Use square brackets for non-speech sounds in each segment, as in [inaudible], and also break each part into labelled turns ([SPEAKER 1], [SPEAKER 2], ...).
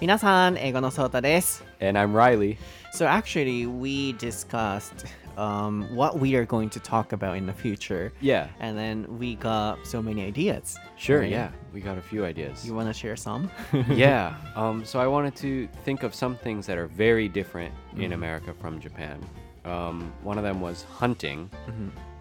[SPEAKER 1] 皆さん、英語のソータです。
[SPEAKER 2] And I'm Riley.
[SPEAKER 1] So actually, we discussed um, what we are going to talk about in the future.
[SPEAKER 2] Yeah.
[SPEAKER 1] And then we got so many ideas.
[SPEAKER 2] Sure,
[SPEAKER 1] right?
[SPEAKER 2] yeah. We got a few ideas.
[SPEAKER 1] You want to share some? [laughs]
[SPEAKER 2] yeah. [laughs] Um, so I wanted to think of some things that are very different in America from Japan. Um, one of them was hunting,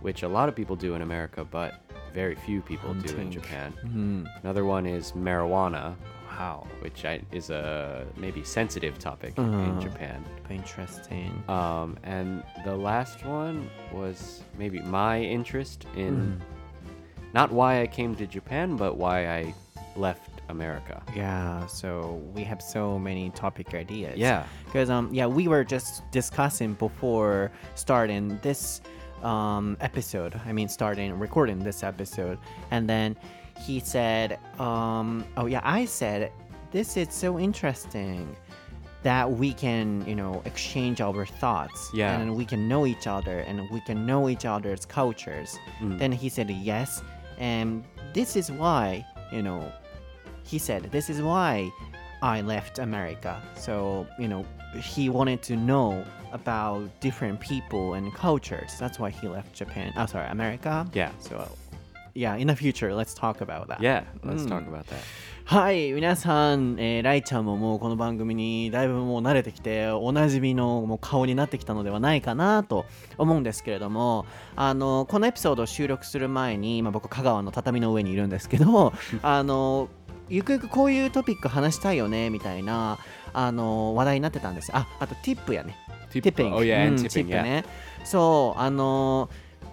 [SPEAKER 2] which a lot of people do in America, but very few people do in
[SPEAKER 1] Hunting.
[SPEAKER 2] Japan. Another one is marijuana. Wow. Which I, is a maybe sensitive topic in Japan.
[SPEAKER 1] Interesting.
[SPEAKER 2] Um, and the last one was maybe my interest in not why I came to Japan, but why I left America.
[SPEAKER 1] Yeah, so we have so many topic ideas.
[SPEAKER 2] Yeah.
[SPEAKER 1] Because um yeah, we were just discussing before starting this um episode. I mean starting recording this episode. And then he said, um oh yeah, I said this is so interesting that we can, you know, exchange our thoughts.
[SPEAKER 2] Yeah.
[SPEAKER 1] And we can know each other and we can know each other's cultures. Then he said yes. And this is why, you know, he said this is why I left America. So, you know, he wanted to know about different people and cultures. That's why he left Japan. Oh, sorry, America.
[SPEAKER 2] Yeah.
[SPEAKER 1] So, yeah, in the future, let's talk about that.
[SPEAKER 2] Yeah, let's talk about that.
[SPEAKER 1] はい、皆さん、えーライちゃんももうこの番組にだいぶもう慣れてきて、おなじみのもう顔になってきたのではないかなと思うんですけれども、あのこのエピソードを収録する前に、今僕、香川の畳の上にいるんですけど、あのゆくゆくこういうトピック話したいよねみたいなあの話題になってたんです。あ、あとティップやね。ティッピング。
[SPEAKER 2] Oh, yeah,
[SPEAKER 1] うんティップね。そう、あの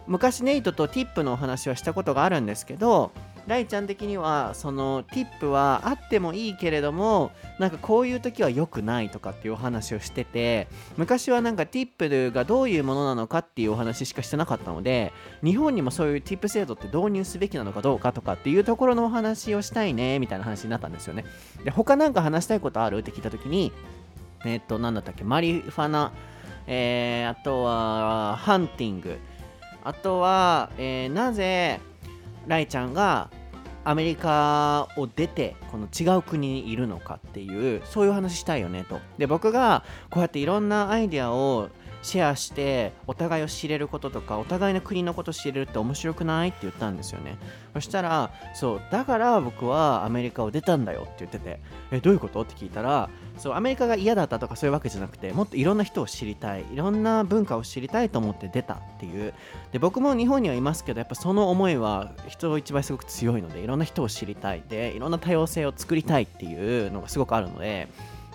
[SPEAKER 1] 昔ネイトとティップのお話はしたことがあるんですけど、ライちゃん的にはそのティップはあってもいいけれどもなんかこういう時は良くないとかっていうお話をしてて昔はなんかティップがどういうものなのかっていうお話しかしてなかったので日本にもそういうティップ制度って導入すべきなのかどうかとかっていうところのお話をしたいねみたいな話になったんですよね。で他なんか話したいことあるって聞いた時にえっと何だったっけマリファナえーあとはハンティング。あとは、えーなぜライちゃんがアメリカを出てこの違う国にいるのかっていうそういう話したいよねと。で僕がこうやっていろんなアイデアをシェアしてお互いを知れることとかお互いの国のことを知れるって面白くない？って言ったんですよね。そしたらそうだから僕はアメリカを出たんだよって言っててえどういうこと？って聞いたらそうアメリカが嫌だったとかそういうわけじゃなくてもっといろんな人を知りたいいろんな文化を知りたいと思って出たっていう。で僕も日本にはいますけどやっぱその思いは人一倍すごく強いのでいろんな人を知りたいでいろんな多様性を作りたいっていうのがすごくあるので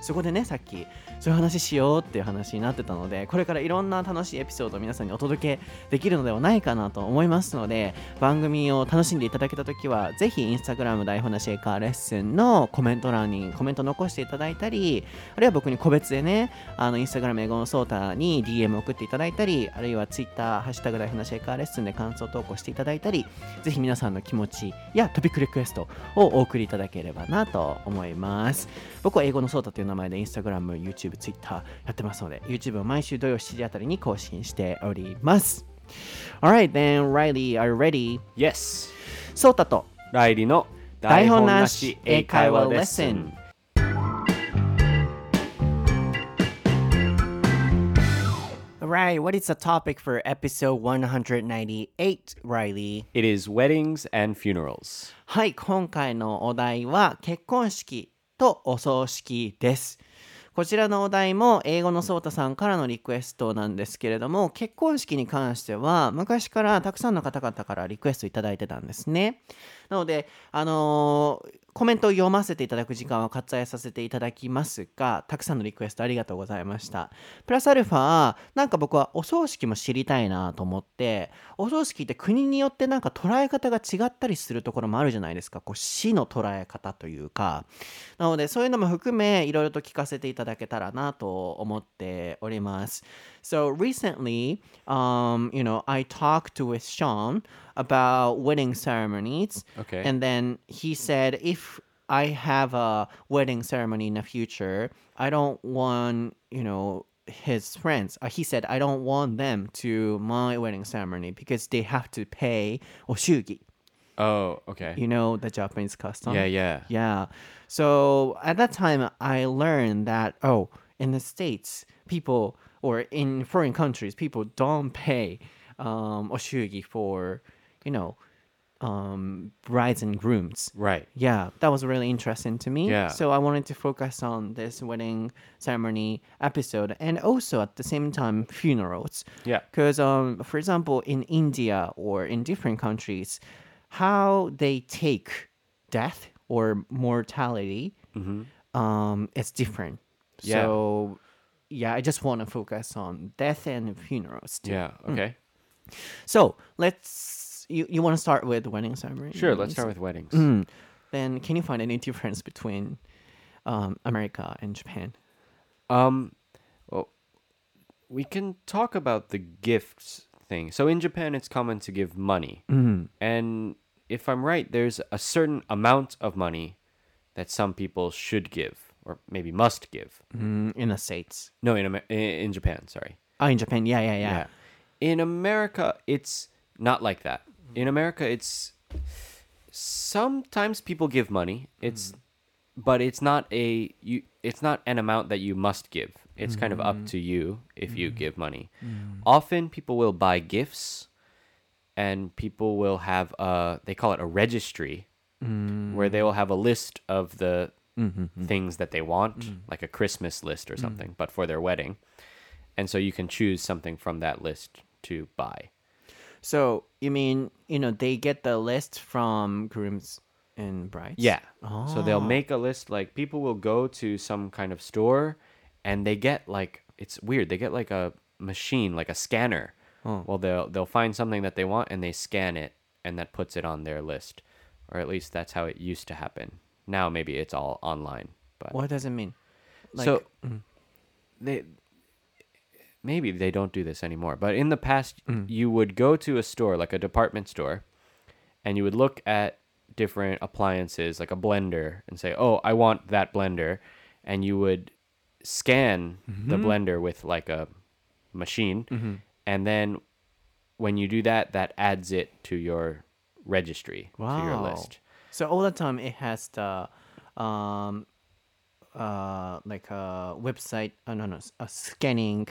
[SPEAKER 1] そこでねさっきそういう話しようっていう話になってたのでこれからいろんな楽しいエピソードを皆さんにお届けできるのではないかなと思いますので番組を楽しんでいただけた時はぜひインスタグラム台本なシェイカーレッスンのコメント欄にコメント残していただいたりあるいは僕に個別でねあのインスタグラム英語のソータに DM 送っていただいたりあるいはツイッターハッシュタグ台本なシェイカーレッスンで感想投稿していただいたりぜひ皆さんの気持ちやトピックリクエストをお送りいただければなと思います。僕は英語のソータという名前でインスタグラム YouTube、Twitter やってますので YouTube を毎週土曜7時あたりに更新しております Alright then Riley are you ready?
[SPEAKER 2] Yes.
[SPEAKER 1] ソータと
[SPEAKER 2] ライリの
[SPEAKER 1] 台本なし英会話レッスン Alright, what is the topic for episode 198, Riley?
[SPEAKER 2] It is weddings and funerals.
[SPEAKER 1] はい、今回のお題は結婚式とお葬式です。こちらのお題も英語のソータさんからのリクエストなんですけれども結婚式に関しては昔からたくさんの方々からリクエストいただいてたんですね。なので、あのーコメントを読ませていただく時間は割愛させていただきますがたくさんのリクエストありがとうございました。プラスアルファなんか僕はお葬式も知りたいなと思ってお葬式って国によってなんか捉え方が違ったりするところもあるじゃないですかこう死の捉え方というかなのでそういうのも含めいろいろと聞かせていただけたらなと思っております。So recently, um, you know, I talked with Sean about wedding ceremonies.
[SPEAKER 2] Okay.
[SPEAKER 1] And then he said, if I have a wedding ceremony in the future, I don't want, you know, his friends. Uh, he said, I don't want them to my wedding ceremony because they have to pay oshugi.
[SPEAKER 2] Oh, okay.
[SPEAKER 1] You know the Japanese custom.
[SPEAKER 2] Yeah, yeah.
[SPEAKER 1] Yeah. So at that time, I learned that oh, in the states, people or in foreign countries, people don't pay um, oshugi for you know, um, brides and grooms.
[SPEAKER 2] Right.
[SPEAKER 1] Yeah, that was really interesting to me.
[SPEAKER 2] Yeah.
[SPEAKER 1] So I wanted to focus on this wedding ceremony episode and also at the same time funerals.
[SPEAKER 2] Yeah.
[SPEAKER 1] Because, um, for example, in India or in different countries, how they take death or mortality, um, it's different.
[SPEAKER 2] Mm-hmm. Yeah.
[SPEAKER 1] So, yeah, I just want to focus on death and funerals. Too.
[SPEAKER 2] Yeah. Okay.
[SPEAKER 1] So let's. You, you want to start with wedding ceremony?
[SPEAKER 2] Sure. Let's start with weddings.
[SPEAKER 1] Mm. Then, can you find any difference between um, America and Japan?
[SPEAKER 2] Um, well, we can talk about the gifts thing. So in Japan, it's common to give money, and if I'm right, there's a certain amount of money that some people should give, or maybe must give.
[SPEAKER 1] Mm, in the States.
[SPEAKER 2] No, in Amer- in Japan. Sorry.
[SPEAKER 1] Oh, in Japan. Yeah, yeah, yeah.
[SPEAKER 2] Yeah. In America, it's not like that. In America, it's sometimes people give money. It's mm. but it's not a you it's not an amount that you must give. It's kind of up mm. to you if you mm. give money. Often people will buy gifts and people will have a they call it a registry where they will have a list of the mm-hmm. things that they want, like a Christmas list or something, but for their wedding. And so you can choose something from that list to buy.
[SPEAKER 1] So you mean you know they get the list from grooms and brides?
[SPEAKER 2] Yeah. Oh. So they'll oh. make a list like people will go to some kind of store and they get like it's weird. They get like a machine, like a scanner. Oh. Well, they'll they'll find something that they want and they scan it and that puts it on their list. Or at least that's how it used to happen. Now maybe it's all online. But
[SPEAKER 1] What does it mean? Like,
[SPEAKER 2] so they maybe they don't do this anymore but in the past you would go to a store like a department store and you would look at different appliances like a blender and say oh i want that blender and you would scan the blender with like a machine and then when you do that that adds it to your registry to your list.
[SPEAKER 1] So all the time it has the um uh like a website uh, no no a scanning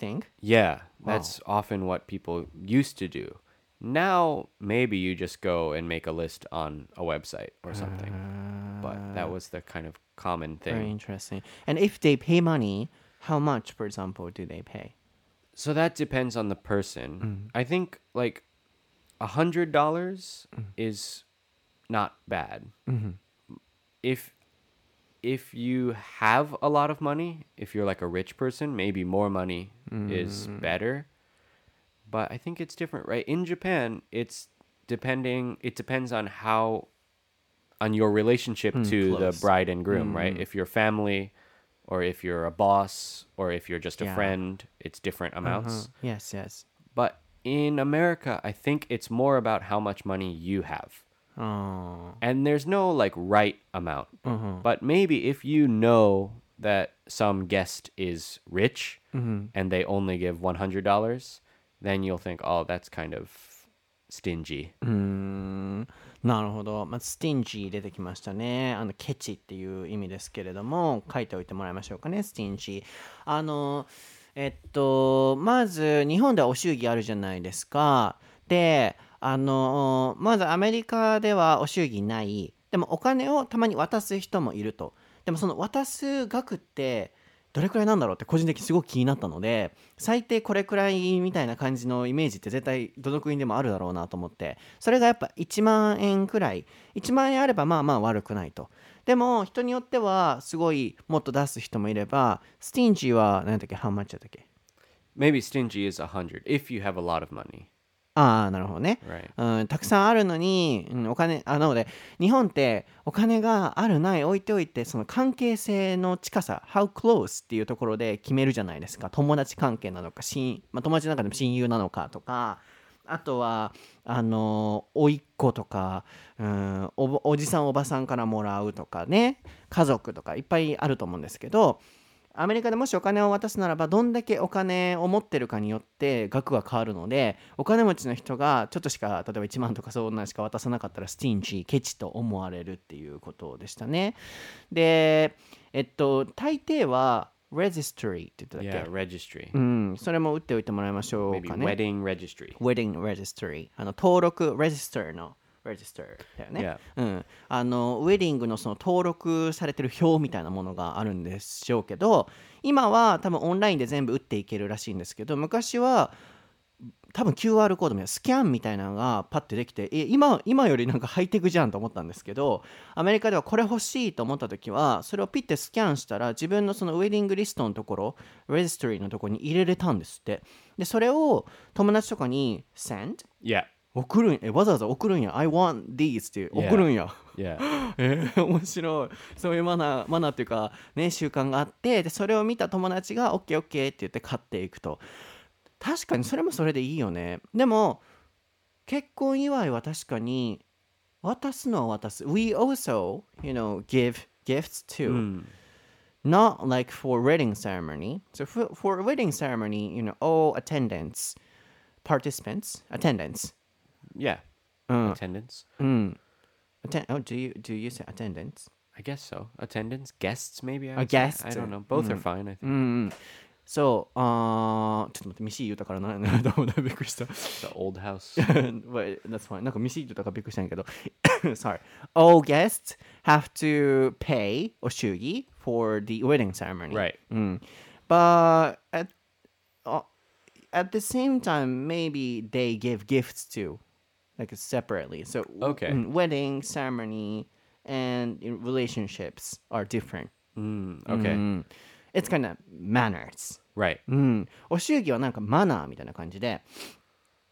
[SPEAKER 1] thing.
[SPEAKER 2] Yeah, that's often what people used to do. Now, maybe you just go and make a list on a website or something. but that uh, was the kind of common thing.
[SPEAKER 1] Very interesting. And if they pay money, how much, for example, do they pay?
[SPEAKER 2] So that depends on the person. Mm. I think like a hundred dollars mm. is not bad. Mm-hmm. If if you have a lot of money, if you're like a rich person, maybe more money is mm. better. But I think it's different, right? In Japan, it's depending it depends on how on your relationship hmm, to the bride and groom, hmm. right? If you're family or if you're a boss or if you're just a
[SPEAKER 1] Yeah.
[SPEAKER 2] friend, it's different uh-huh. amounts.
[SPEAKER 1] Uh, yes, yes.
[SPEAKER 2] But in America, I think it's more about how much money you have.
[SPEAKER 1] Oh,
[SPEAKER 2] And there's no like right amount. But maybe if you know that some guest is rich and they only give $100, then you'll think, oh, that's kind of stingy.
[SPEAKER 1] なるほど、まあ、スティンジー出てきましたねあのケチっていう意味ですけれども書いておいてもらいましょうかねスティンジーあのえっとまず日本ではお祝儀あるじゃないですかであのまずアメリカではお祝儀ない。でもお金をたまに渡す人もいると。でもその渡す額ってどれくらいなんだろうって個人的にすごく気になったので最低これくらいみたいな感じのイメージって絶対どの国でもあるだろうなと思って。それがやっぱ1万円くらい。1万円あればまあまあ悪くないと。でも人によってはすごいもっと出す人もいればスティンジーは何だっけ？How much だったっけ
[SPEAKER 2] ？Maybe stingy is 100 if you have a lot of money.
[SPEAKER 1] ああなるほどね.うん、たくさんあるのに、うん、お金あなので日本ってお金があるない置いておいてその関係性の近さ How close っていうところで決めるじゃないですか。友達関係なのか親、まあ、友達の中でも親友なのかとかあとはあの甥っ子とか、うん、おじさんおばさんからもらうとかね。家族とかいっぱいあると思うんですけどアメリカでもしお金を渡すならばどんだけお金を持ってるかによって額が変わるのでお金持ちの人がちょっとしか例えば1万とかそんなしか渡さなかったらスティンチケチと思われるっていうことでしたね。でえっと大抵は registry って言ったっ
[SPEAKER 2] Yeah,
[SPEAKER 1] け
[SPEAKER 2] registry.
[SPEAKER 1] うんそれも打っておいてもらいましょう
[SPEAKER 2] Maybe
[SPEAKER 1] かね。
[SPEAKER 2] Wedding registry.
[SPEAKER 1] wedding registry あの登録 register の register だよね、うん、あのウェディングのその登録されてる表みたいなものがあるんでしょうけど今は多分オンラインで全部打っていけるらしいんですけど昔は多分 QR コードみたいなスキャンみたいなのがパッてできてえ今今よりなんかハイテクじゃんと思ったんですけどアメリカではこれ欲しいと思った時はそれをピッてスキャンしたら自分のそのウェディングリストのところレジストリーのところに入れれたんですって。でそれを友達とかに send
[SPEAKER 2] Yeah.
[SPEAKER 1] 送るんえわざわざ送るんや I want these って
[SPEAKER 2] Yeah.
[SPEAKER 1] 送るんや、
[SPEAKER 2] Yeah.
[SPEAKER 1] えー面白いそういうマナーマナーっていうかね習慣があってでそれを見た友達が OKOK って言って買っていくと確かにそれもそれでいいよねでも結婚祝いは確かに渡すのは渡す We also you know give gifts too、
[SPEAKER 2] Mm.
[SPEAKER 1] not like for wedding ceremony. So for, for a wedding ceremony, you know, all attendants, participants, attendants.
[SPEAKER 2] Yeah.
[SPEAKER 1] Uh,
[SPEAKER 2] Attendance.
[SPEAKER 1] mm. Atten- oh, do you do you say attendants?
[SPEAKER 2] I guess so. Attendance, guests, maybe. I
[SPEAKER 1] Uh,
[SPEAKER 2] would say. I
[SPEAKER 1] guests.
[SPEAKER 2] don't know. Both are fine. I think
[SPEAKER 1] うん。そう、あ[laughs] ーちょっと待って、ミシー言うたからな、なと思ったびっくりした。
[SPEAKER 2] the old house. [laughs]
[SPEAKER 1] But that's fine. なんかミシー言うたからびっくりしたんやけど。Sorry. [coughs] All guests have to pay お祝儀 for the wedding ceremony.
[SPEAKER 2] right.
[SPEAKER 1] うん。But at, uh, at the same time, maybe they give gifts too, Like separately. So
[SPEAKER 2] Okay.
[SPEAKER 1] mm, wedding ceremony and relationships are different.
[SPEAKER 2] Mm, okay.
[SPEAKER 1] うん。It's kind of manners.
[SPEAKER 2] Right.
[SPEAKER 1] うん。お祝儀はなんかマナーみたいな感じで、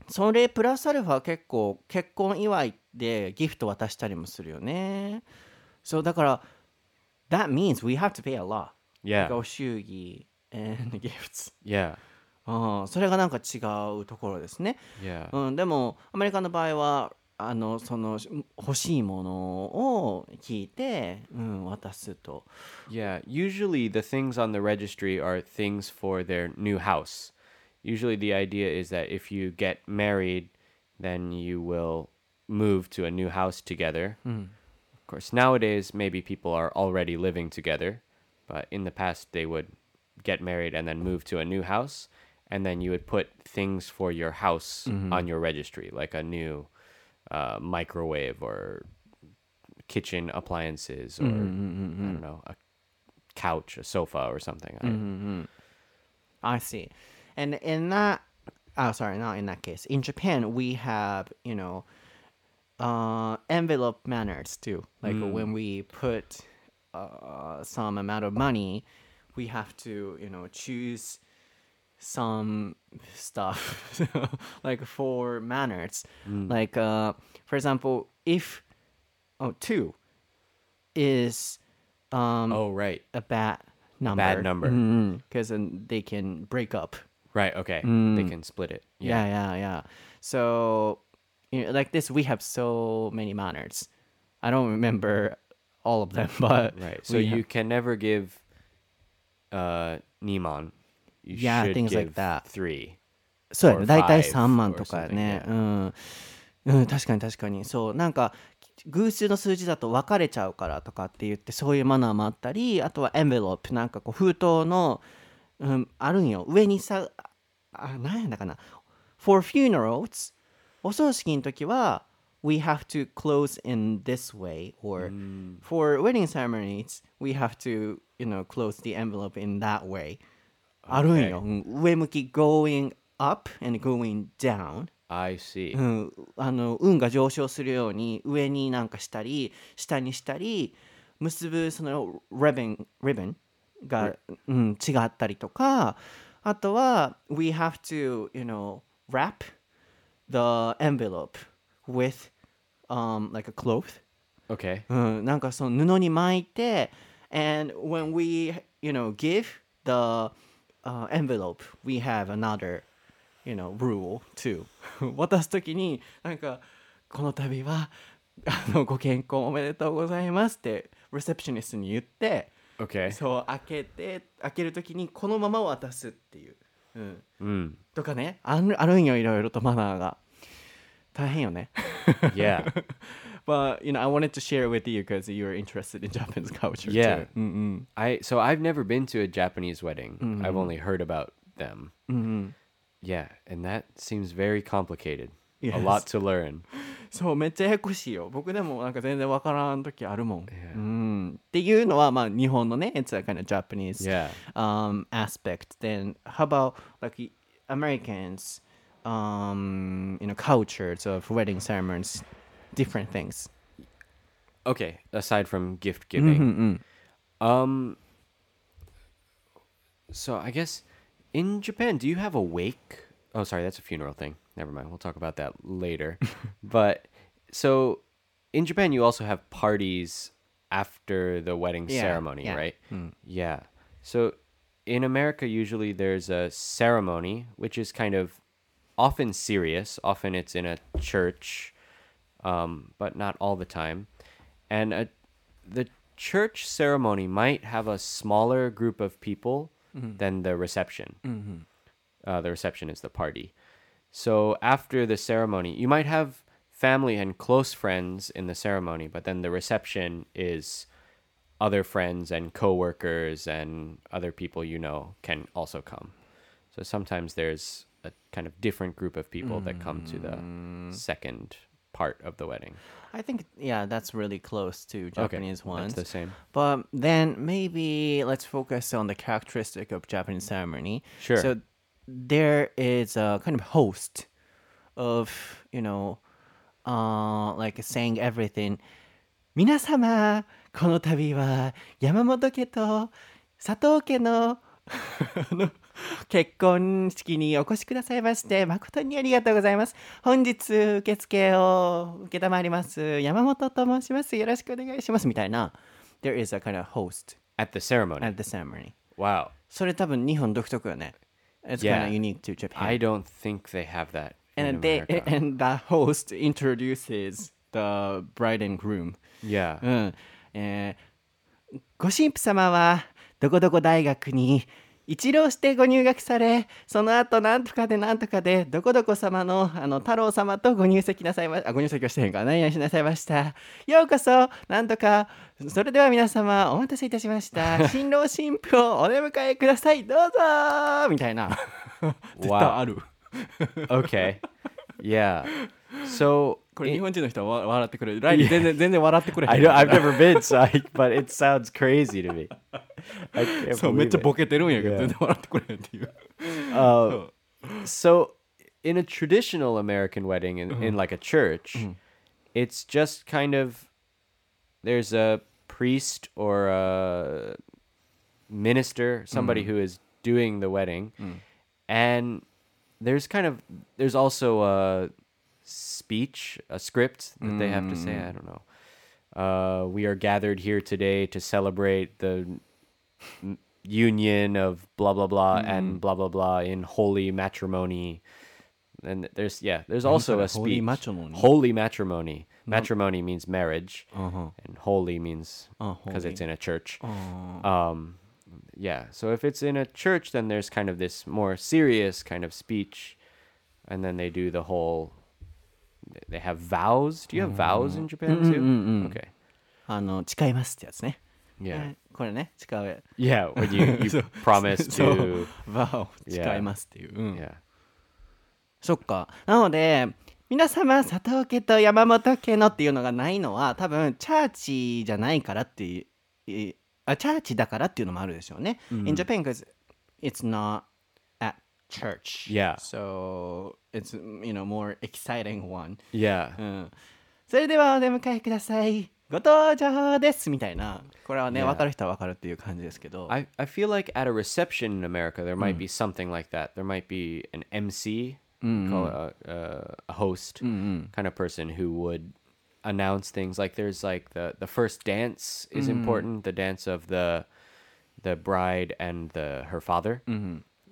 [SPEAKER 1] それプラスアルファ結構結婚祝いでギフト渡したりもするよね。そうだから、That means we have to pay a lot.
[SPEAKER 2] Yeah.
[SPEAKER 1] お祝儀 and gifts.
[SPEAKER 2] Yeah.
[SPEAKER 1] ああそれがなんか違うところですね。
[SPEAKER 2] Yeah.
[SPEAKER 1] うん、でもアメリカの場合はあのその欲しいものを聞いて、うん、渡すと。
[SPEAKER 2] Yeah, usually the things on the registry are things for their new house. Usually the idea is that if you get married, then you will move to a new house together. Of course, nowadays maybe people are already living together, but in the past they would get married and then move to a new house, and then you would put things for your house mm-hmm. on your registry, like a new uh, microwave or kitchen appliances or mm-hmm, mm-hmm, I don't know a couch, a sofa, or something. I-
[SPEAKER 1] I see. And in that, oh, sorry, not in that case. In Japan, we have, you know, uh, envelope manners too. Like mm. when we put uh, some amount of money, we have to, you know, choose some stuff [laughs] like for manners. Like, uh, for example, if, oh, two is um,
[SPEAKER 2] oh, right,
[SPEAKER 1] a bad number.
[SPEAKER 2] Bad number.
[SPEAKER 1] Because then they can break up.
[SPEAKER 2] right, okay. They can split it.
[SPEAKER 1] Yeah, yeah, yeah. So, you know, like this, we have so many manners. I don't remember all of them, [laughs] but
[SPEAKER 2] Right. So you
[SPEAKER 1] have-
[SPEAKER 2] can never give uh Niman. You
[SPEAKER 1] Yeah,
[SPEAKER 2] should
[SPEAKER 1] things like
[SPEAKER 2] give
[SPEAKER 1] that.
[SPEAKER 2] Three.
[SPEAKER 1] そうやね
[SPEAKER 2] or
[SPEAKER 1] 大体
[SPEAKER 2] five
[SPEAKER 1] 3万とか
[SPEAKER 2] something,
[SPEAKER 1] ね.うん、うん、確かに確かにそうなんか偶数の数字だと分かれちゃうからとかって言ってそういうマナーもあったりあとはエンベロップなんかこう封筒の、うん、あるんよ上にさあ何やだかな For funerals お葬式の時は We have to close in this way or for wedding ceremonies we have to you know close the envelope in that way あるんよ、うん上向き going up and going down
[SPEAKER 2] I see.
[SPEAKER 1] うん、あの運が上昇するように上になんかしたり下にしたり結ぶそのリボンリボンが、うん、違ったりとかあとは we have to you know wrap the envelope with um like a cloth
[SPEAKER 2] Okay.
[SPEAKER 1] うん、なんかその布に巻いて and when we you know give the、uh, envelope we have another you know rule too [laughs] 渡す時になんかこの度はあのご健康おめでとうございますってレセプショニストに言って
[SPEAKER 2] Okay.
[SPEAKER 1] そう開けて開ける時にこのまま渡すっていう、うん、
[SPEAKER 2] Mm.
[SPEAKER 1] とかねあるあるんよいろいろとマナーが大変よね [laughs]
[SPEAKER 2] Yeah. [laughs]
[SPEAKER 1] But you know I wanted to share with you because you're interested in [laughs] Japanese culture
[SPEAKER 2] Yeah.
[SPEAKER 1] too うん
[SPEAKER 2] I so I've never been to a Japanese wedding. I've only heard about them.
[SPEAKER 1] うんうん
[SPEAKER 2] Yeah, and that seems very complicated.
[SPEAKER 1] Yes.
[SPEAKER 2] A lot to learn. [laughs]
[SPEAKER 1] そうめっちゃややこしいよ僕でもなんか全然わからん時あるもん、
[SPEAKER 2] Yeah.
[SPEAKER 1] うん、っていうのはまあ日本のね It's a kind of Japanese
[SPEAKER 2] Yeah.
[SPEAKER 1] um, aspect then how about like Americans um, you know cultures of wedding ceremonies different things.
[SPEAKER 2] Okay, aside from gift giving.
[SPEAKER 1] Mm-hmm. Mm.
[SPEAKER 2] Um So I guess in Japan, do you have a wake? Oh, sorry, that's a funeral thing. Never mind. We'll talk about that later. [laughs] but so in Japan, you also have parties after the wedding
[SPEAKER 1] yeah,
[SPEAKER 2] ceremony,
[SPEAKER 1] yeah.
[SPEAKER 2] right? Mm. Yeah. So in America, usually there's a ceremony, which is kind of often serious. Often it's in a church um, but not all the time. And a, the church ceremony might have a smaller group of people than the reception. Uh, the reception is the party. So after the ceremony, you might have family and close friends in the ceremony, but then the reception is other friends and coworkers and other people you know can also come. So sometimes there's a kind of different group of people that come to the second part of the wedding.
[SPEAKER 1] I think yeah that's really close to Japanese
[SPEAKER 2] okay,
[SPEAKER 1] ones
[SPEAKER 2] That's the same.
[SPEAKER 1] But then maybe let's focus on the characteristic of Japanese ceremony.
[SPEAKER 2] Sure.
[SPEAKER 1] So there is a kind of host of, you know, uh, like saying everything. 皆様、この度は山本家と佐藤家のあ[laughs] の 結婚式にお越しくださいまして誠にありがとうございます。本日受付を受けたまわります山本と申します。よろしくお願いしますみたいな。There is a kind of host
[SPEAKER 2] At the ceremony.
[SPEAKER 1] at the ceremony.
[SPEAKER 2] wow.
[SPEAKER 1] それ多分日本独特よね。It's
[SPEAKER 2] Yeah.
[SPEAKER 1] kind of unique to Japan.
[SPEAKER 2] I don't think they have that.
[SPEAKER 1] and they and the host introduces the bride and groom.
[SPEAKER 2] yeah.
[SPEAKER 1] うん。えーご神父様はどこどこ大学に一浪してご入学され、その後なんとかでなんとかで、どこどこ様のあの太郎様とご入籍なさいまあ、ご入籍はしてへんか、何々しなさいました。ようこそ、なんとか、それでは皆様、お待たせいたしました。[laughs] 新郎新婦をお出迎えください。どうぞみたいな。[laughs] 絶対ある。
[SPEAKER 2] okay. Yeah. So
[SPEAKER 1] これ
[SPEAKER 2] it-
[SPEAKER 1] 日本人の人はわ笑ってくれる。ライリー全然全然笑ってくれへん。
[SPEAKER 2] I don't, I've never been, so I, but it sounds crazy to me. I can't
[SPEAKER 1] そう、めっ
[SPEAKER 2] believe
[SPEAKER 1] ちゃ
[SPEAKER 2] it.
[SPEAKER 1] ボケてるんやけど、
[SPEAKER 2] Yeah.
[SPEAKER 1] 全然笑ってくれへんっていう。
[SPEAKER 2] Uh, [laughs] so in a traditional American wedding in, in like a church, it's just kind of there's a priest or a minister, somebody who is doing the wedding, and there's kind of there's also a speech, a script that they have to say. I don't know. Uh, we are gathered here today to celebrate the union of blah blah blah and blah blah blah in holy matrimony. And there's yeah, there's also a
[SPEAKER 1] that? Holy
[SPEAKER 2] speech.
[SPEAKER 1] matrimony?
[SPEAKER 2] Holy matrimony. Matrimony means marriage,
[SPEAKER 1] Uh-huh.
[SPEAKER 2] and holy means because it's in a church.
[SPEAKER 1] Oh.
[SPEAKER 2] Um, yeah. So if it's in a church, then there's kind of this more serious kind of speech, and then they do the whole. They have vows. Do you have vows in Japan too? Okay.
[SPEAKER 1] あの、誓いますってやつね。
[SPEAKER 2] Yeah.
[SPEAKER 1] はいこれね、誓う。
[SPEAKER 2] Yeah. When you you [laughs]
[SPEAKER 1] そう
[SPEAKER 2] promise [laughs]
[SPEAKER 1] そう
[SPEAKER 2] to.
[SPEAKER 1] バーを
[SPEAKER 2] Yeah.
[SPEAKER 1] 誓いますっていう。うん
[SPEAKER 2] Yeah.
[SPEAKER 1] そっか。なので、皆様、佐藤家と山本家のっていうのがないのは、多分、チャーチじゃないからっていう、えあチャーチだからっていうのもあるでしょうね。In Japan, because it's not church.
[SPEAKER 2] Yeah.
[SPEAKER 1] So, it's, you know, more exciting one.
[SPEAKER 2] Yeah.
[SPEAKER 1] うん。それではお出迎えください。ご登場ですみたいな。これはね、
[SPEAKER 2] Yeah.
[SPEAKER 1] 分かる人は分かるっていう感じですけど。
[SPEAKER 2] I, I feel like at a reception in America, there might be something like that. There might be an MC, call it a, a, a host kind of person who would announce things. Like there's like the, the first dance is important, the dance of the the bride and the her father.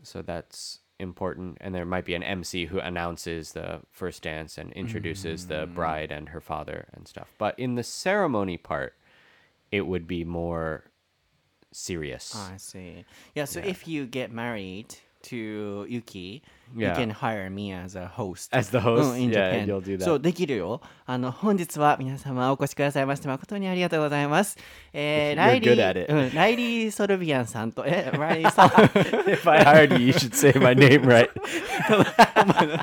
[SPEAKER 2] So that's important. And there might be an MC who announces the first dance and introduces the mm. bride and her father and stuff. But in the ceremony part, it would be more serious.
[SPEAKER 1] I see. Yeah, so
[SPEAKER 2] Yeah.
[SPEAKER 1] if you get married to Yuki, you can hire me as a host.
[SPEAKER 2] As the host?
[SPEAKER 1] うん in
[SPEAKER 2] Yeah,
[SPEAKER 1] Japan.
[SPEAKER 2] you'll do that.
[SPEAKER 1] そう、できるよ。あの、本日は皆様お越しくださいまして誠にありがとうございます。えー、ライリ.ー、うん、ライリー・ソルビアンさんと、え、ライリーさん。
[SPEAKER 2] if I hired you, you should say my name right.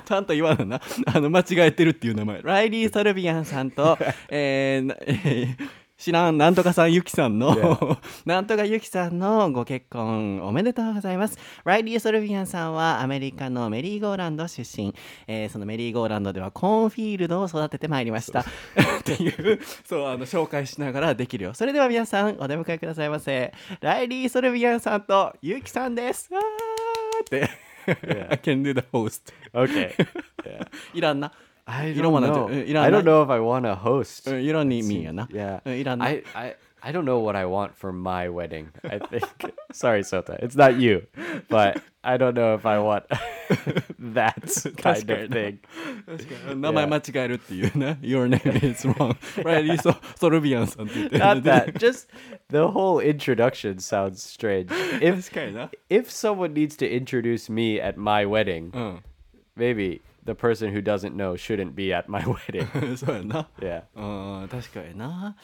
[SPEAKER 1] ちゃんと言わんのな。あの、間違えてるっていう名前。ライリー・ソルビアンさんと、えー知らん、なんとかさん、ゆきさんの、
[SPEAKER 2] Yeah. [laughs]
[SPEAKER 1] なんとかゆきさんのご結婚おめでとうございます。ライリー・ソルビアンさんはアメリカのメリーゴーランド出身。えーそのメリーゴーランドではコーンフィールドを育ててまいりました。[laughs] っていう、そう、あの、紹介しながらできるよ。それでは皆さん、お出迎えくださいませ。ライリー・ソルビアンさんとゆきさんです。わーって。[laughs] I can do the host.
[SPEAKER 2] Okay. Yeah.
[SPEAKER 1] いらんな。
[SPEAKER 2] I
[SPEAKER 1] いらん
[SPEAKER 2] don't
[SPEAKER 1] わな
[SPEAKER 2] know.
[SPEAKER 1] うんいらん
[SPEAKER 2] I
[SPEAKER 1] な
[SPEAKER 2] don't know if I want a host.
[SPEAKER 1] うんいらんにみんやな。
[SPEAKER 2] Yeah.
[SPEAKER 1] うんいらんな。
[SPEAKER 2] I, I, I don't know what I want for my wedding. I think. [laughs] Sorry, Sota. It's not you. But I don't know if I want [laughs] that kind of thing.
[SPEAKER 1] 名前間違えるっていうね。Your name is wrong. [laughs] ライリーソ・ソルビアンさんって言って。
[SPEAKER 2] Not that. Just the whole introduction sounds strange. If
[SPEAKER 1] 確かにな。
[SPEAKER 2] if someone needs to introduce me at my wedding,
[SPEAKER 1] うん。
[SPEAKER 2] maybe The person who doesn't know shouldn't be at my [laughs] wedding. [laughs]
[SPEAKER 1] そうやな。
[SPEAKER 2] yeah.
[SPEAKER 1] うん、確かにな。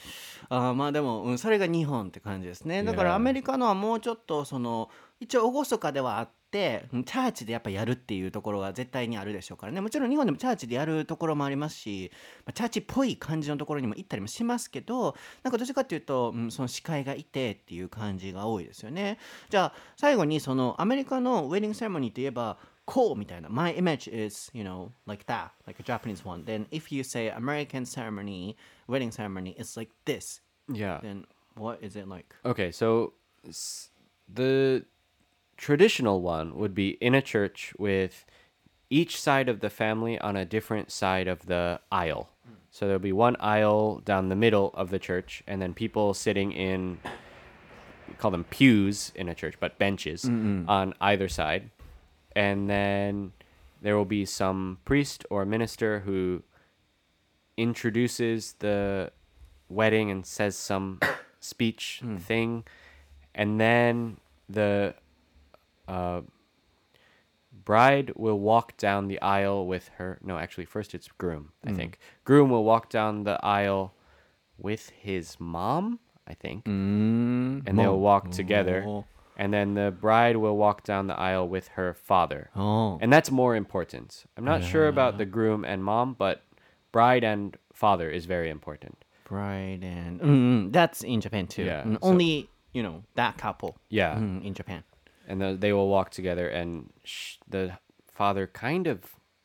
[SPEAKER 1] あーまあでも、うん、それが日本って感じですね。だから.アメリカのはもうちょっとその一応厳かではあってうんチャーチでやっぱやるっていうところが絶対にあるでしょうからねもちろん日本でもチャーチでやるところもありますし、まあ、チャーチっぽい感じのところにも行ったりもしますけどなんかどっちかっていうと、うん、その司会がいてっていう感じが多いですよね。じゃあ最後にそのアメリカのウェディングセレモニーといえば こうみたいな My image is, you know, like that, like a Japanese one. Then if you say American ceremony, wedding ceremony, it's like this.
[SPEAKER 2] Yeah.
[SPEAKER 1] Then what is it like?
[SPEAKER 2] Okay, so s- the traditional one would be in a church with each side of the family on a different side of the aisle. So there'll be one aisle down the middle of the church, and then people sitting in, we call them pews in a church, but benches on either side. And then there will be some priest or minister who introduces the wedding and says some [coughs] speech hmm. thing, and then the uh, bride will walk down the aisle with her. No, actually, first it's groom. I hmm. think groom will walk down the aisle with his mom. I think, mm. and they'll walk oh. together.
[SPEAKER 1] Oh.
[SPEAKER 2] And then the bride will walk down the aisle with her father.
[SPEAKER 1] Oh.
[SPEAKER 2] And that's more important. I'm not sure about the groom and mom, but bride and father is very important.
[SPEAKER 1] Bride and mm, that's in Japan too.
[SPEAKER 2] Yeah,
[SPEAKER 1] Mm,
[SPEAKER 2] so-
[SPEAKER 1] Only you know that couple.
[SPEAKER 2] Yeah.
[SPEAKER 1] mm, in Japan.
[SPEAKER 2] And the, they will walk together, and sh- the father kind of,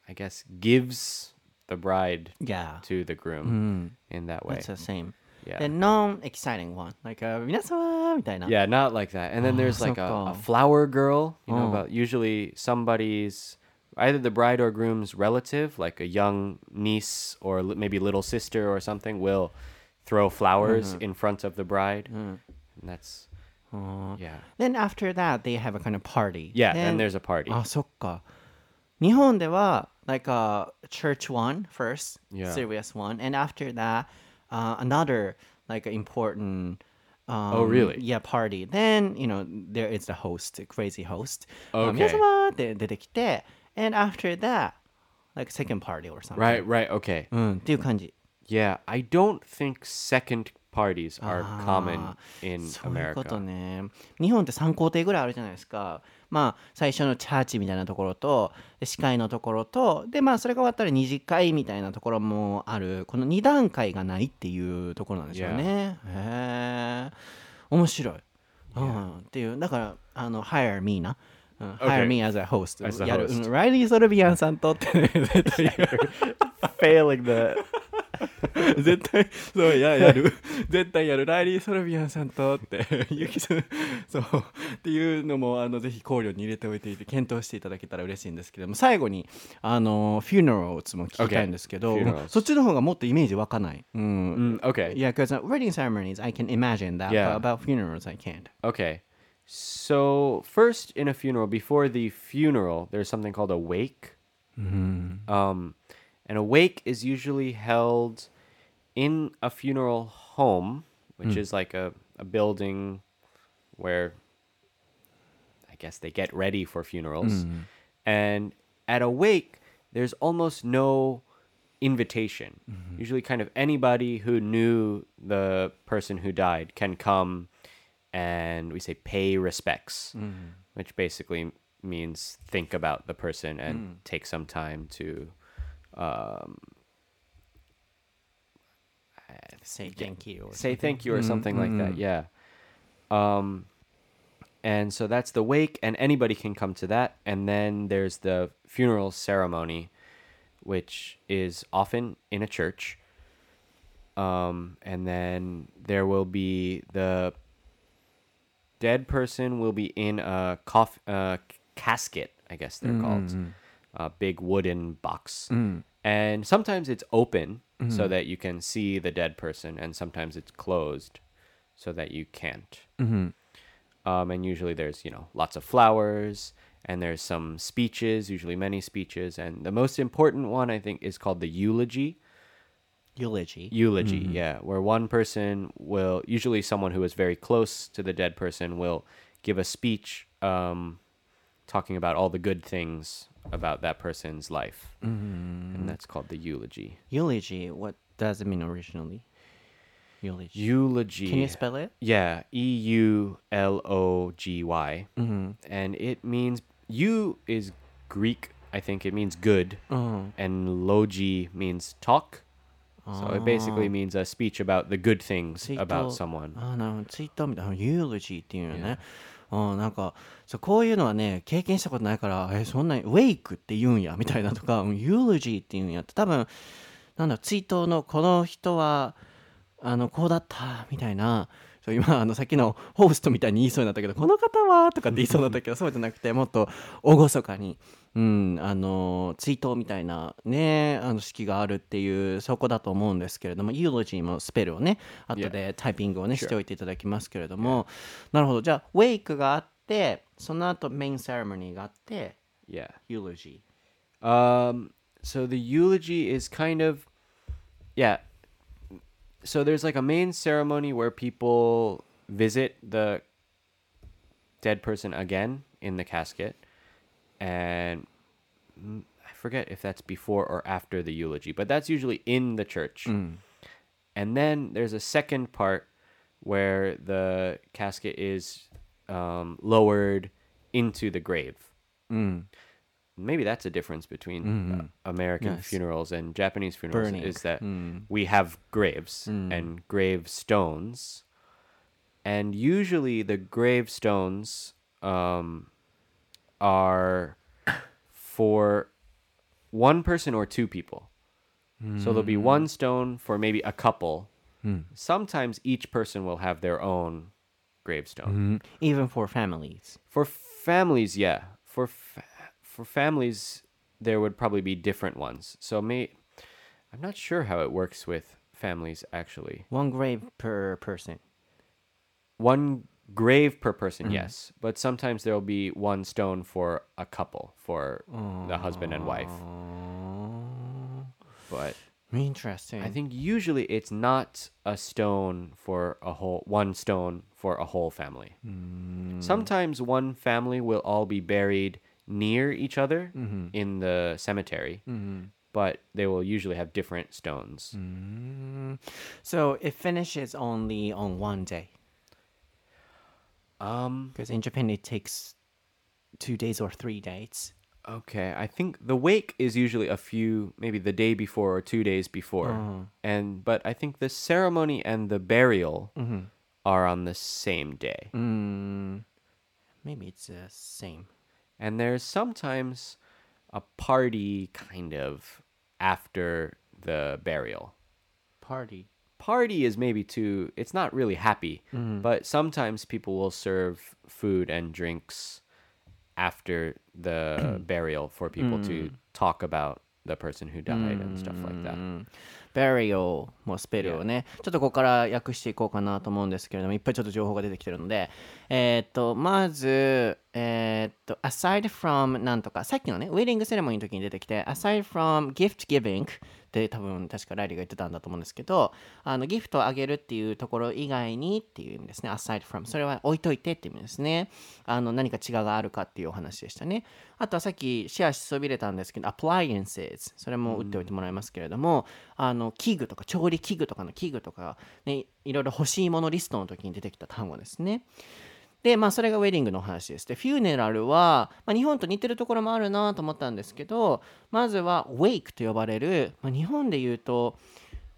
[SPEAKER 2] I guess, gives the bride
[SPEAKER 1] Yeah,
[SPEAKER 2] to the groom in that way.
[SPEAKER 1] that's the same.
[SPEAKER 2] Yeah.
[SPEAKER 1] The non-exciting one, like uh, 皆様みたいな。
[SPEAKER 2] Yeah, not like that. And then there's like a, a flower girl, you know,
[SPEAKER 1] Oh.
[SPEAKER 2] about usually somebody's either the bride or groom's relative, like a young niece or li- maybe little sister or something, will throw flowers in front of the bride. And that's yeah.
[SPEAKER 1] Then after that, they have a kind of party.
[SPEAKER 2] Yeah, then there's a party.
[SPEAKER 1] あ、そっか。日本では、like a church one first,
[SPEAKER 2] Yeah.
[SPEAKER 1] serious one, and after that, uh, another like important. Um,
[SPEAKER 2] Oh, really?
[SPEAKER 1] Yeah, party. Then you know there is the host, crazy host.
[SPEAKER 2] Okay.
[SPEAKER 1] 皆様って出てきて、and after that, like second party or something.
[SPEAKER 2] Right, right, okay.
[SPEAKER 1] うん、っていう感じ。
[SPEAKER 2] Yeah, I don't think second parties are common
[SPEAKER 1] あ
[SPEAKER 2] in
[SPEAKER 1] そういうこと
[SPEAKER 2] America.
[SPEAKER 1] ね。日本って3工程ぐらいあるじゃないですか。まあ最初のチャーチみたいなところとで司会のところとでまあそれが終わったら二次会みたいなところもあるこの2段階がないっていうところなんですよね。へえ面白い。うん、っていうだからあの hire me な。うん hire me as a host.
[SPEAKER 2] As a
[SPEAKER 1] やる。
[SPEAKER 2] host.
[SPEAKER 1] うんライリー・ソルビアンさんとってね、絶対 [laughs]
[SPEAKER 2] Failing the
[SPEAKER 1] 絶対そうややる絶対やるライリー・ソルビアンさんとってゆきさんそうっていうのもあのぜひ考慮に入れておいていて検討していただけたら嬉しいんですけども最後にあのフューナルズも聞きたいんですけど、
[SPEAKER 2] Okay.
[SPEAKER 1] そっちの方がもっとイメージ湧かない。うん。
[SPEAKER 2] Mm, okay.
[SPEAKER 1] Yeah, because wedding ceremonies, I can imagine that.
[SPEAKER 2] Yeah.
[SPEAKER 1] But about funerals, I can't.
[SPEAKER 2] Okay. So, first in a funeral, before the funeral, there's something called a wake. Um, and a wake is usually held in a funeral home, which hmm. is like a, a building where I guess they get ready for funerals. Hmm. And at a wake, there's almost no invitation. Mm-hmm. Usually, kind of anybody who knew the person who died can come and we say pay respects, mm-hmm. which basically means think about the person and hmm. take some time to um,
[SPEAKER 1] Say thank you. or
[SPEAKER 2] say thank you or something like that. Yeah. Um, and so that's the wake, and anybody can come to that. And then there's the funeral ceremony, which is often in a church. Um, and then there will be the dead person will be in a coff- uh, casket, I guess they're called, a big wooden box. And sometimes it's open so that you can see the dead person, and sometimes it's closed so that you can't. Um, and usually there's, you know, lots of flowers and there's some speeches, usually many speeches. And the most important one, I think, is called the eulogy.
[SPEAKER 1] Eulogy.
[SPEAKER 2] Eulogy, yeah, where one person will, usually someone who is very close to the dead person, will give a speech um, talking about all the good things about that person's life, mm-hmm. and that's called the eulogy.
[SPEAKER 1] Eulogy. What does it mean originally? Eulogy.
[SPEAKER 2] Eulogy.
[SPEAKER 1] Can you spell it?
[SPEAKER 2] Yeah, E U L O G Y, mm-hmm. and it means you is Greek. I think it means good,
[SPEAKER 1] mm-hmm.
[SPEAKER 2] and logi means talk. So it basically ah. means a speech about the good things about someone.
[SPEAKER 1] 아, no, oh, eulogy Yeah. う、ん、なんかそうこういうのはね経験したことないからえそんなにウェイクって言うんやみたいなとかユーロジーって言うんやって多分なんだ追悼のこの人はあのこうだったみたいなそう今あのさっきのホーストみたいに言いそうになったけどこの方はとかって言いそうになったけどそうじゃなくてもっと厳かに、うん、あのツイートみたいなねあの式があるっていうそこだと思うんですけれどもユーロジーもスペルをね後でタイピングをね、しておいていただきますけれども、なるほど。じゃあウェイクがあってその後メインセレモニーがあって
[SPEAKER 2] Yeah.
[SPEAKER 1] ユーロジ
[SPEAKER 2] Um, so the eulogy is kind of, yeah. So there's like a main ceremony where people visit the dead person again in the casket, and mm, I forget if that's before or after the eulogy, but that's usually in the church. And then there's a second part where the casket is um, lowered into the grave. Maybe that's a difference between uh, American
[SPEAKER 1] Yes.
[SPEAKER 2] funerals and Japanese funerals
[SPEAKER 1] Burning.
[SPEAKER 2] is that we have graves and gravestones. And usually the gravestones um, are for one person or two people. So there'll be one stone for maybe a couple. Hmm. Sometimes each person will have their own gravestone. Hmm.
[SPEAKER 1] even for families
[SPEAKER 2] For families, yeah. For fa- for families, there would probably be different ones. So may I'm not sure how it works with families actually.
[SPEAKER 1] one grave per person
[SPEAKER 2] One grave per person, mm-hmm. yes, but sometimes there'll be one stone for a couple, for the husband and wife. But
[SPEAKER 1] interesting
[SPEAKER 2] I think usually it's not a stone for a whole one stone for a whole family. Mm. Sometimes one family will all be buried near each other mm-hmm. in the cemetery, mm-hmm. but they will usually have different stones. Mm.
[SPEAKER 1] So it finishes only on one day.
[SPEAKER 2] Um
[SPEAKER 1] Because in Japan it takes two days or three days.
[SPEAKER 2] okay, I think the wake is usually a few maybe the day before or 2 days before. And but I think the ceremony and the burial are on the same day.
[SPEAKER 1] Mm, maybe it's the same.
[SPEAKER 2] And there's sometimes a party kind of after the burial.
[SPEAKER 1] Party
[SPEAKER 2] Party is maybe too, it's not really happy, but sometimes people will serve food and drinks after the [clears throat] burial for people to talk about the person who died and stuff like that.
[SPEAKER 1] burial もスペルをね、ちょっとここから訳していこうかなと思うんですけれども、いっぱいちょっと情報が出てきてるので、えーっと、まず、えーっと、aside from なんとか、さっきのね、ウェディングセレモニーの時に出てきて、aside from gift giving, って多分確かライリーが言ってたんだと思うんですけどあのギフトをあげるっていうところ以外にっていう意味ですね。aside from それは置いといてっていう意味ですね。あの何か違いがあるかっていうお話でしたね。あとはさっきシェアしそびれたんですけど appliances それも打っておいてもらいますけれども、あの器具とか調理器具とかの器具とか、ね、いろいろ欲しいものリストの時に出てきた単語ですね。で、まあ、それがウェディングの話です。で、フューネラルは、まあ、日本と似てるところもあるなと思ったんですけど、まずは、ウェイクと呼ばれる、まあ、日本で言うと、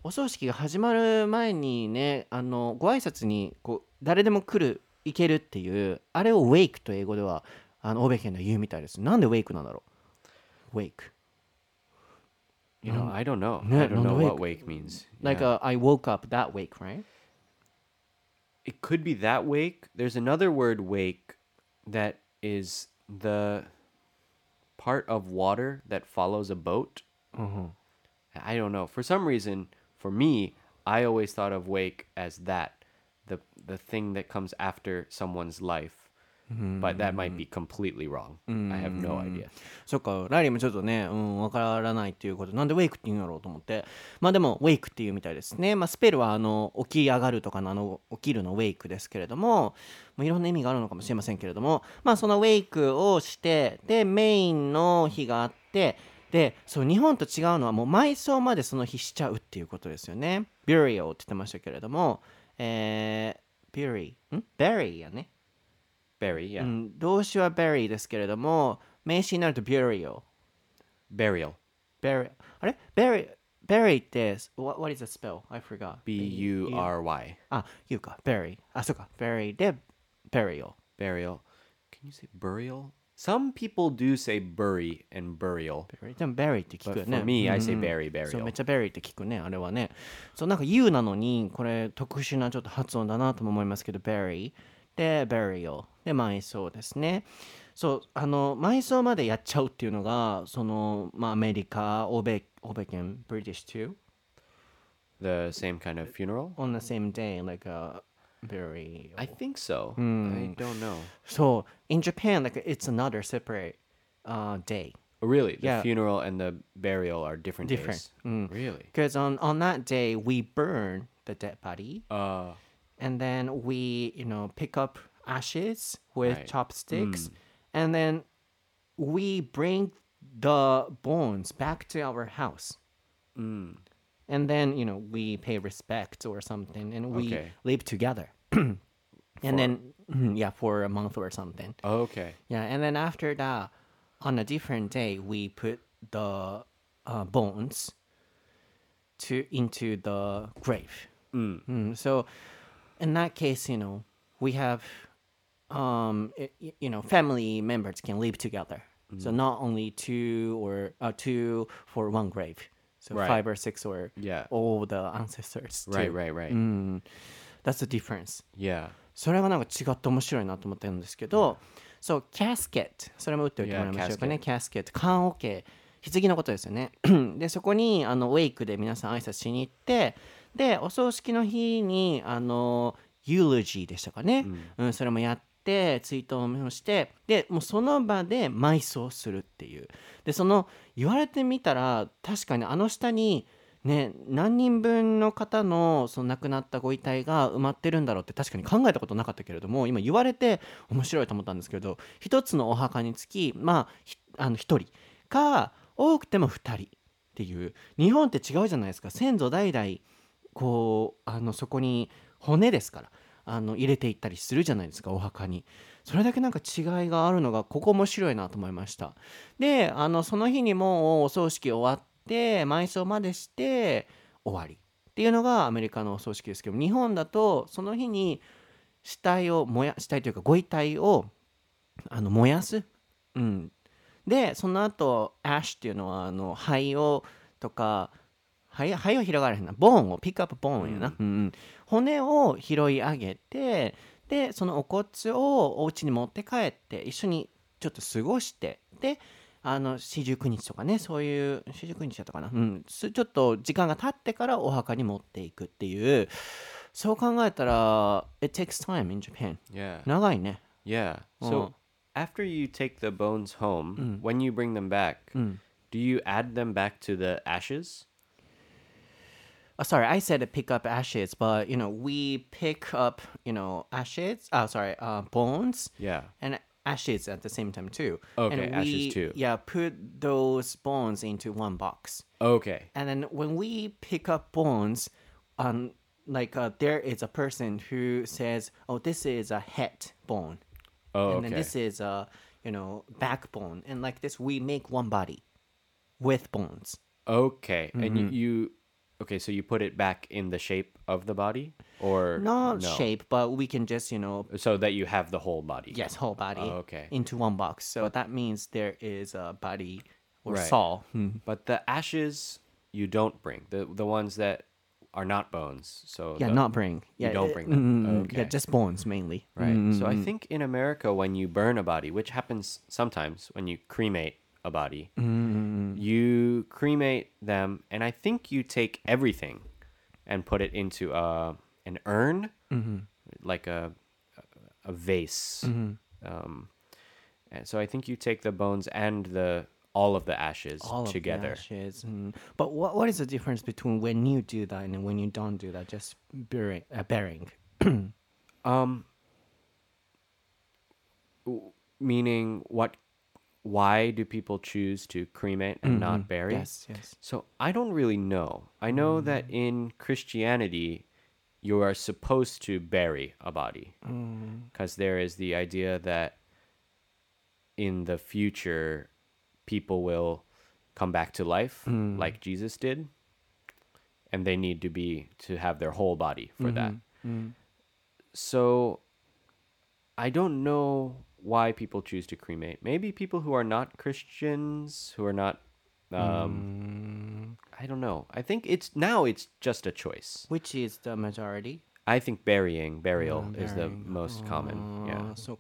[SPEAKER 1] お葬式が始まる前にね、あのご挨拶にこう誰でも来る、行けるっていう、あれをウェイクと英語では、あの欧米圏では言うみたいです。なんでウェイクなんだろう？ウェイク。
[SPEAKER 2] You know, I don't know. I don't
[SPEAKER 1] no,
[SPEAKER 2] know
[SPEAKER 1] no,
[SPEAKER 2] what
[SPEAKER 1] wake.
[SPEAKER 2] means.
[SPEAKER 1] Like, uh, I woke up that wake, right?
[SPEAKER 2] It could be that wake. There's another word wake that is the part of water that follows a boat. Mm-hmm. I don't know. For some reason, for me, I always thought of wake as that, the the thing that comes after someone's life. But that might be completely wrong. I have no idea.
[SPEAKER 1] そっか、ライリーもちょっとね、うん、わからないっていうことなんでウェイクって言うんだろうと思って。まあでも、ウェイクっていうみたいですね。まあスペルは、あの、起き上がるとかの、あの、起きるのウェイクですけれども、まあ、いろんな意味があるのかもしれませんけれども、まあそのウェイクをして、で、メインの日があって、で、そう、日本と違うのはもう埋葬までその日しちゃうっていうことですよね。burial って言ってましたけれども、えー、bury、ん？Bury やね。
[SPEAKER 2] Bury, yeah.
[SPEAKER 1] うん、動詞は bury ですけれども、名詞になると burial。
[SPEAKER 2] Burial.
[SPEAKER 1] bury あれ bury bury って what, what is the spell? I forgot.
[SPEAKER 2] B U R Y.
[SPEAKER 1] あ、言うか。bury あ、そうか。bury で burial。
[SPEAKER 2] Burial. Can you say burial? Some people do say bury and burial.
[SPEAKER 1] bury でも bury って聞くよね。
[SPEAKER 2] for me, I
[SPEAKER 1] うん
[SPEAKER 2] say
[SPEAKER 1] うん
[SPEAKER 2] bury,
[SPEAKER 1] そうめっ
[SPEAKER 2] burial.
[SPEAKER 1] ちゃ bury って聞くね。あれはね。そうなんか U なのに、これ特殊なちょっと発音だなとも思いますけど、bury で burial で埋葬ですね。そう、あの、埋葬までやっちゃうっていうのが、その、まあアメリカ、欧米、欧米圏、British too?
[SPEAKER 2] The same kind of funeral?
[SPEAKER 1] on the same day, like a burial.
[SPEAKER 2] I think so. I don't know.
[SPEAKER 1] so in Japan, like it's another separate uh, day.
[SPEAKER 2] Oh, really? The
[SPEAKER 1] Yeah.
[SPEAKER 2] funeral and the burial are different,
[SPEAKER 1] Different. Mm.
[SPEAKER 2] days. Really?
[SPEAKER 1] Because on, on that day, we burn the dead body
[SPEAKER 2] Uh,
[SPEAKER 1] and then we, you know, pick up ashes with
[SPEAKER 2] Right.
[SPEAKER 1] chopsticks and then we bring the bones back to our house.
[SPEAKER 2] mm,
[SPEAKER 1] And then, you know, we pay respect or something and we
[SPEAKER 2] Okay.
[SPEAKER 1] live together. [clears throat] and then, [clears throat] yeah, for a month or something.
[SPEAKER 2] okay.
[SPEAKER 1] Yeah, and then after that, on a different day, we put the uh, bones to into the grave. Mm, so, in that case, you know, we have, um, i- y- you know, family members can live together. So not only two or uh, two for one grave. So
[SPEAKER 2] Right.
[SPEAKER 1] five or six or
[SPEAKER 2] Yeah.
[SPEAKER 1] all the ancestors.
[SPEAKER 2] Right,
[SPEAKER 1] too.
[SPEAKER 2] right, right.
[SPEAKER 1] Mm, that's the difference.
[SPEAKER 2] Yeah.
[SPEAKER 1] それがなんか違って面白いなと思ってるんですけど、そう、キャスケット、それも打っておいてもらいましょうかね。キャスケット、棺桶、棺のことですよね。で、そこにあのウェイクで皆さん挨拶しに行って、 [clears throat] で、お葬式の日に、あの、ユーロジーでしたかね。うん、それもやって、追悼もして、で、もうその場で埋葬するっていう。で、その、言われてみたら、確かにあの下に、ね、何人分の方のその亡くなったご遺体が埋まってるんだろうって確かに考えたことなかったけれども今言われて面白いと思ったんですけど一つのお墓につきまあひあの1人か多くても2人っていう日本って違うじゃないですか先祖代々こうあのそこに骨ですからあの入れていったりするじゃないですかお墓に。それだけなんか違いがあるのがここ面白いなと思いました。であのその日にもうお葬式終わって埋葬までして終わり。っていうのがアメリカのお葬式ですけど日本だとその日に死体を燃や死体というかご遺体をあの燃やす、うん、でその後アッシュっていうのはあの灰をとか灰灰を広がらへんな。ボーンをピックアップボーンやな、うん。うん骨を拾い上げてでそのお骨をお家に持って帰って一緒にちょっと過ごしてであの四十九日とかねそういう四十九日だったかな、うん、すちょっと時間が経ってからお墓に持っていくっていうそう考えたら It takes time in Japan
[SPEAKER 2] Yeah.
[SPEAKER 1] 長いね。
[SPEAKER 2] Yeah.
[SPEAKER 1] Oh.
[SPEAKER 2] So after you take the bones home, when you bring them back, do you add them back to the ashes?
[SPEAKER 1] Uh, sorry, I said pick up ashes, but you know we pick up you know ashes. Oh, sorry, uh, bones
[SPEAKER 2] Yeah.
[SPEAKER 1] and ashes at the same time too.
[SPEAKER 2] Okay,
[SPEAKER 1] and
[SPEAKER 2] ashes too.
[SPEAKER 1] Yeah, put those bones into one box,
[SPEAKER 2] Okay.
[SPEAKER 1] and then when we pick up bones, um, like uh, there is a person who says, "Oh, this is a head bone,"
[SPEAKER 2] Oh,
[SPEAKER 1] and then this is a you know backbone, and like this we make one body with bones.
[SPEAKER 2] Okay. And
[SPEAKER 1] Mm-hmm.
[SPEAKER 2] you, you okay, so you put it back in the shape of the body or
[SPEAKER 1] Not
[SPEAKER 2] no?
[SPEAKER 1] shape, but we can just you know
[SPEAKER 2] so that you have the whole body.
[SPEAKER 1] yes whole body
[SPEAKER 2] Oh, okay.
[SPEAKER 1] into one box. So that means there is a body or
[SPEAKER 2] Right.
[SPEAKER 1] saw.
[SPEAKER 2] But the ashes you don't bring. The the ones that are not bones. So
[SPEAKER 1] Yeah,
[SPEAKER 2] the-
[SPEAKER 1] not bring. Yeah,
[SPEAKER 2] don't
[SPEAKER 1] uh,
[SPEAKER 2] bring them.
[SPEAKER 1] mm,
[SPEAKER 2] Okay.
[SPEAKER 1] Yeah, just bones mainly.
[SPEAKER 2] Right. So I think in America, when you burn a body, which happens sometimes when you cremate a body, you cremate them, and I think you take everything and put it into a an urn, like a a vase. Um, and so I think you take the bones and the all of the ashes
[SPEAKER 1] All of the
[SPEAKER 2] together.
[SPEAKER 1] ashes. mm. But what what is the difference between when you do that and when you don't do that? Just burying, uh, burying.
[SPEAKER 2] Um, w- meaning what? Why do people choose to cremate and not mm-hmm. bury?
[SPEAKER 1] Yes, yes.
[SPEAKER 2] So I don't really know. I know mm-hmm. that in Christianity, you are supposed to bury a body mm-hmm. because there is the idea that in the future, people will come back to life mm. like Jesus did, and they need to be to have their whole body for that. Mm. So I don't know why people choose to cremate. Maybe people who are not Christians, who are not um mm. I don't know. I think it's now it's just a choice.
[SPEAKER 1] Which is the majority?
[SPEAKER 2] I think burying, burial yeah, is the most oh, common. Yeah.
[SPEAKER 1] So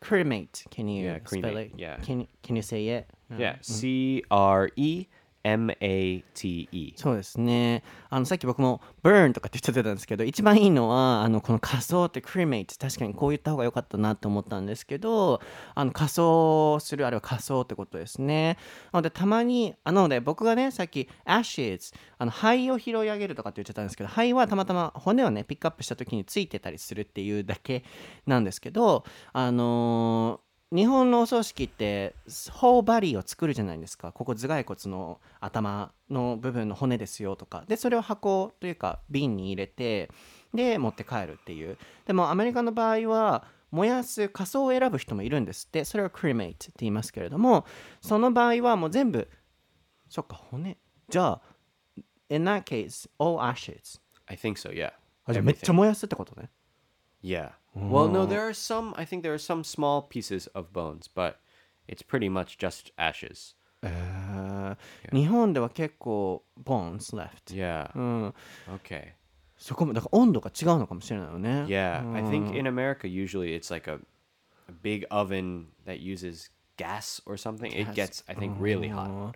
[SPEAKER 1] cremate. Can you
[SPEAKER 2] yeah, cremate.
[SPEAKER 1] it?
[SPEAKER 2] Yeah.
[SPEAKER 1] Can can you say it?
[SPEAKER 2] Yeah. Mm. C R E M A T E.
[SPEAKER 1] そうですね。あのさっき僕も burn とかって言ってたんですけど、一番いいのはあのこの仮装って cremate 確かにこう言った方が良かったなと思ったんですけど、あの仮装するあるいは仮装ってことですね。なのでたまにあなので僕がねさっき ashes あの灰を拾い上げるとかって言っちゃったんですけど、灰はたまたま骨をねピックアップした時についてたりするっていうだけなんですけど、あのー日本のお葬式ってホーバリーを作るじゃないですか。ここ頭蓋骨の頭の部分の骨ですよとか。でそれを箱というか瓶に入れてで持って帰るっていう。でもアメリカの場合は燃やす仮装を選ぶ人もいるんですって。それを cremate って言いますけれどもその場合はもう全部そっか骨？じゃあ in that case all ashes
[SPEAKER 2] I think so, yeah.
[SPEAKER 1] めっちゃ.燃やすってことね
[SPEAKER 2] Yeah. Well, no, there are some I think there are some small pieces of bones, but it's pretty much just ashes.
[SPEAKER 1] えー日本では結構 bones left
[SPEAKER 2] Yeah.
[SPEAKER 1] うん
[SPEAKER 2] Okay.
[SPEAKER 1] そこもだから温度が違うのかもしれないよね。
[SPEAKER 2] Yeah, I think in America usually it's like a, a big oven that uses gas or something. It gets I think really hot.
[SPEAKER 1] うん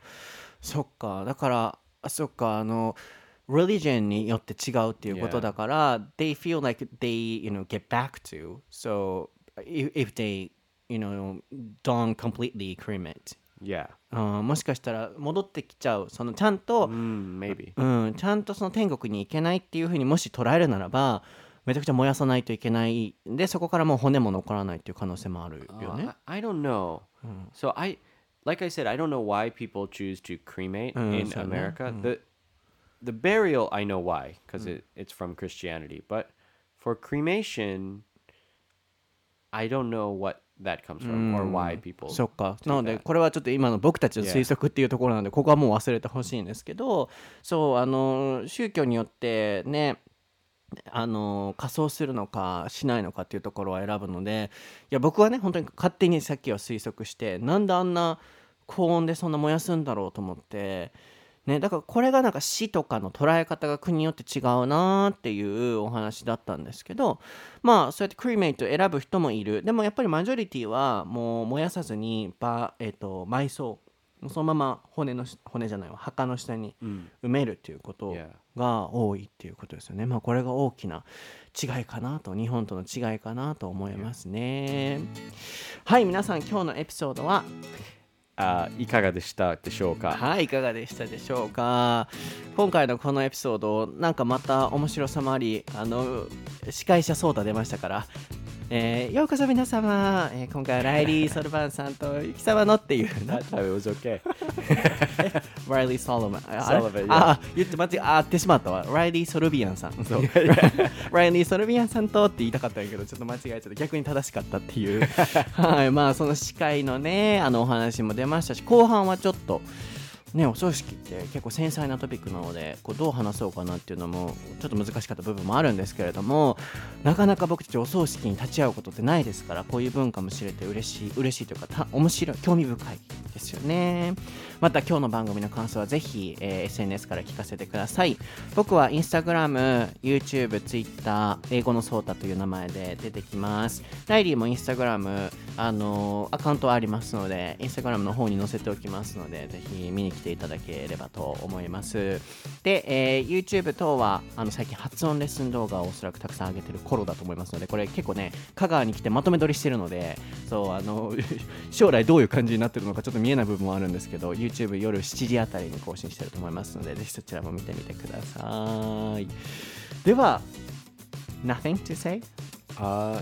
[SPEAKER 1] そっかだからあそっかあの religion によって違うっていうことだから、they feel like they you know get back to so if, if they you know don't completely cremate
[SPEAKER 2] Yeah.
[SPEAKER 1] うんもしかしたら戻ってきちゃうそのちゃんと、
[SPEAKER 2] Mm, maybe.
[SPEAKER 1] うん、ちゃんとその天国に行けないっていうふうにもし捉えるならばめちゃくちゃ燃やさないといけないでそこからもう骨も残らないっていう可能性もあるよ
[SPEAKER 2] Uh,
[SPEAKER 1] ね。
[SPEAKER 2] I, I don't know. So I like I said I don't know why people choose to cremate in
[SPEAKER 1] so, yeah.
[SPEAKER 2] America. The the burial I know why because it, it's from Christianity, but for cremation I don't know what that comes from or why people
[SPEAKER 1] そっかなので.これはちょっと今の僕たちの推測っていうところなのでここはもう忘れてほしいんですけどそうあの宗教によってねあの仮装するのかしないのかっていうところを選ぶのでいや僕はね本当に勝手にさっきは推測してなんであんな高温でそんな燃やすんだろうと思って。ね、だからこれがなんか死とかの捉え方が国によって違うなーっていうお話だったんですけどまあそうやってクリメイト選ぶ人もいる。でもやっぱりマジョリティはもう燃やさずにば、えっと埋葬。そのまま骨のし骨じゃないわ。墓の下に埋めるっていうこと.が多いっていうことですよね。まあこれが大きな違いかなと日本との違いかなと思いますね。はい皆さん今日のエピソードは
[SPEAKER 2] あいかがでしたでしょうか？
[SPEAKER 1] はいいかがでしたでしょうか？今回のこのエピソードなんかまた面白さもありあの司会者ソーダ出ましたからえー、ようこそ皆様、えー、今回はライリー・ソルバンさんとユキ様のっていう
[SPEAKER 2] That time it was okay
[SPEAKER 1] ライリー・ソロ [laughs] マン。あ言って間違えあってしまったわライリー・ソルビアンさんそうライリー・ソルビアンさんとって言いたかったんやけどちょっと間違えちゃって逆に正しかったっていうはいまあその司会のねあのお話も出ましたし後半はちょっとね、お葬式って結構繊細なトピックなのでこうどう話そうかなっていうのもちょっと難しかった部分もあるんですけれどもなかなか僕たちお葬式に立ち会うことってないですからこういう文化も知れて嬉しい嬉しいというかた面白い興味深いですよね。また今日の番組の感想はぜひ、えー SNS から聞かせてください。僕は Instagram、YouTube、Twitter 英語のソータという名前で出てきます。ライリーも Instagram あのーアカウントありますので Instagram の方に載せておきますのでぜひ見に来てしていただければと思いますで、えー YouTube 等はあの最近発音レッスン動画をおそらくたくさん上げてる頃だと思いますのでこれ結構ね香川に来てまとめ撮りしてるのでそうあの [laughs] 将来どういう感じになってるのかちょっと見えない部分もあるんですけど YouTube 夜7時あたりに更新してると思いますのでぜひそちらも見てみてくださいでは Nothing to say?
[SPEAKER 2] uh,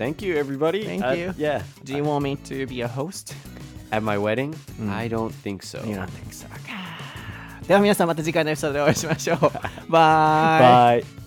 [SPEAKER 2] Thank you everybody
[SPEAKER 1] Thank
[SPEAKER 2] Uh,
[SPEAKER 1] you.
[SPEAKER 2] Yeah
[SPEAKER 1] Do you want me to be a host?
[SPEAKER 2] At my wedding I don't think so
[SPEAKER 1] You don't think so? [sighs] では皆さんまた次回のエピソードでお会いしましょう。バイ
[SPEAKER 2] Bye [laughs]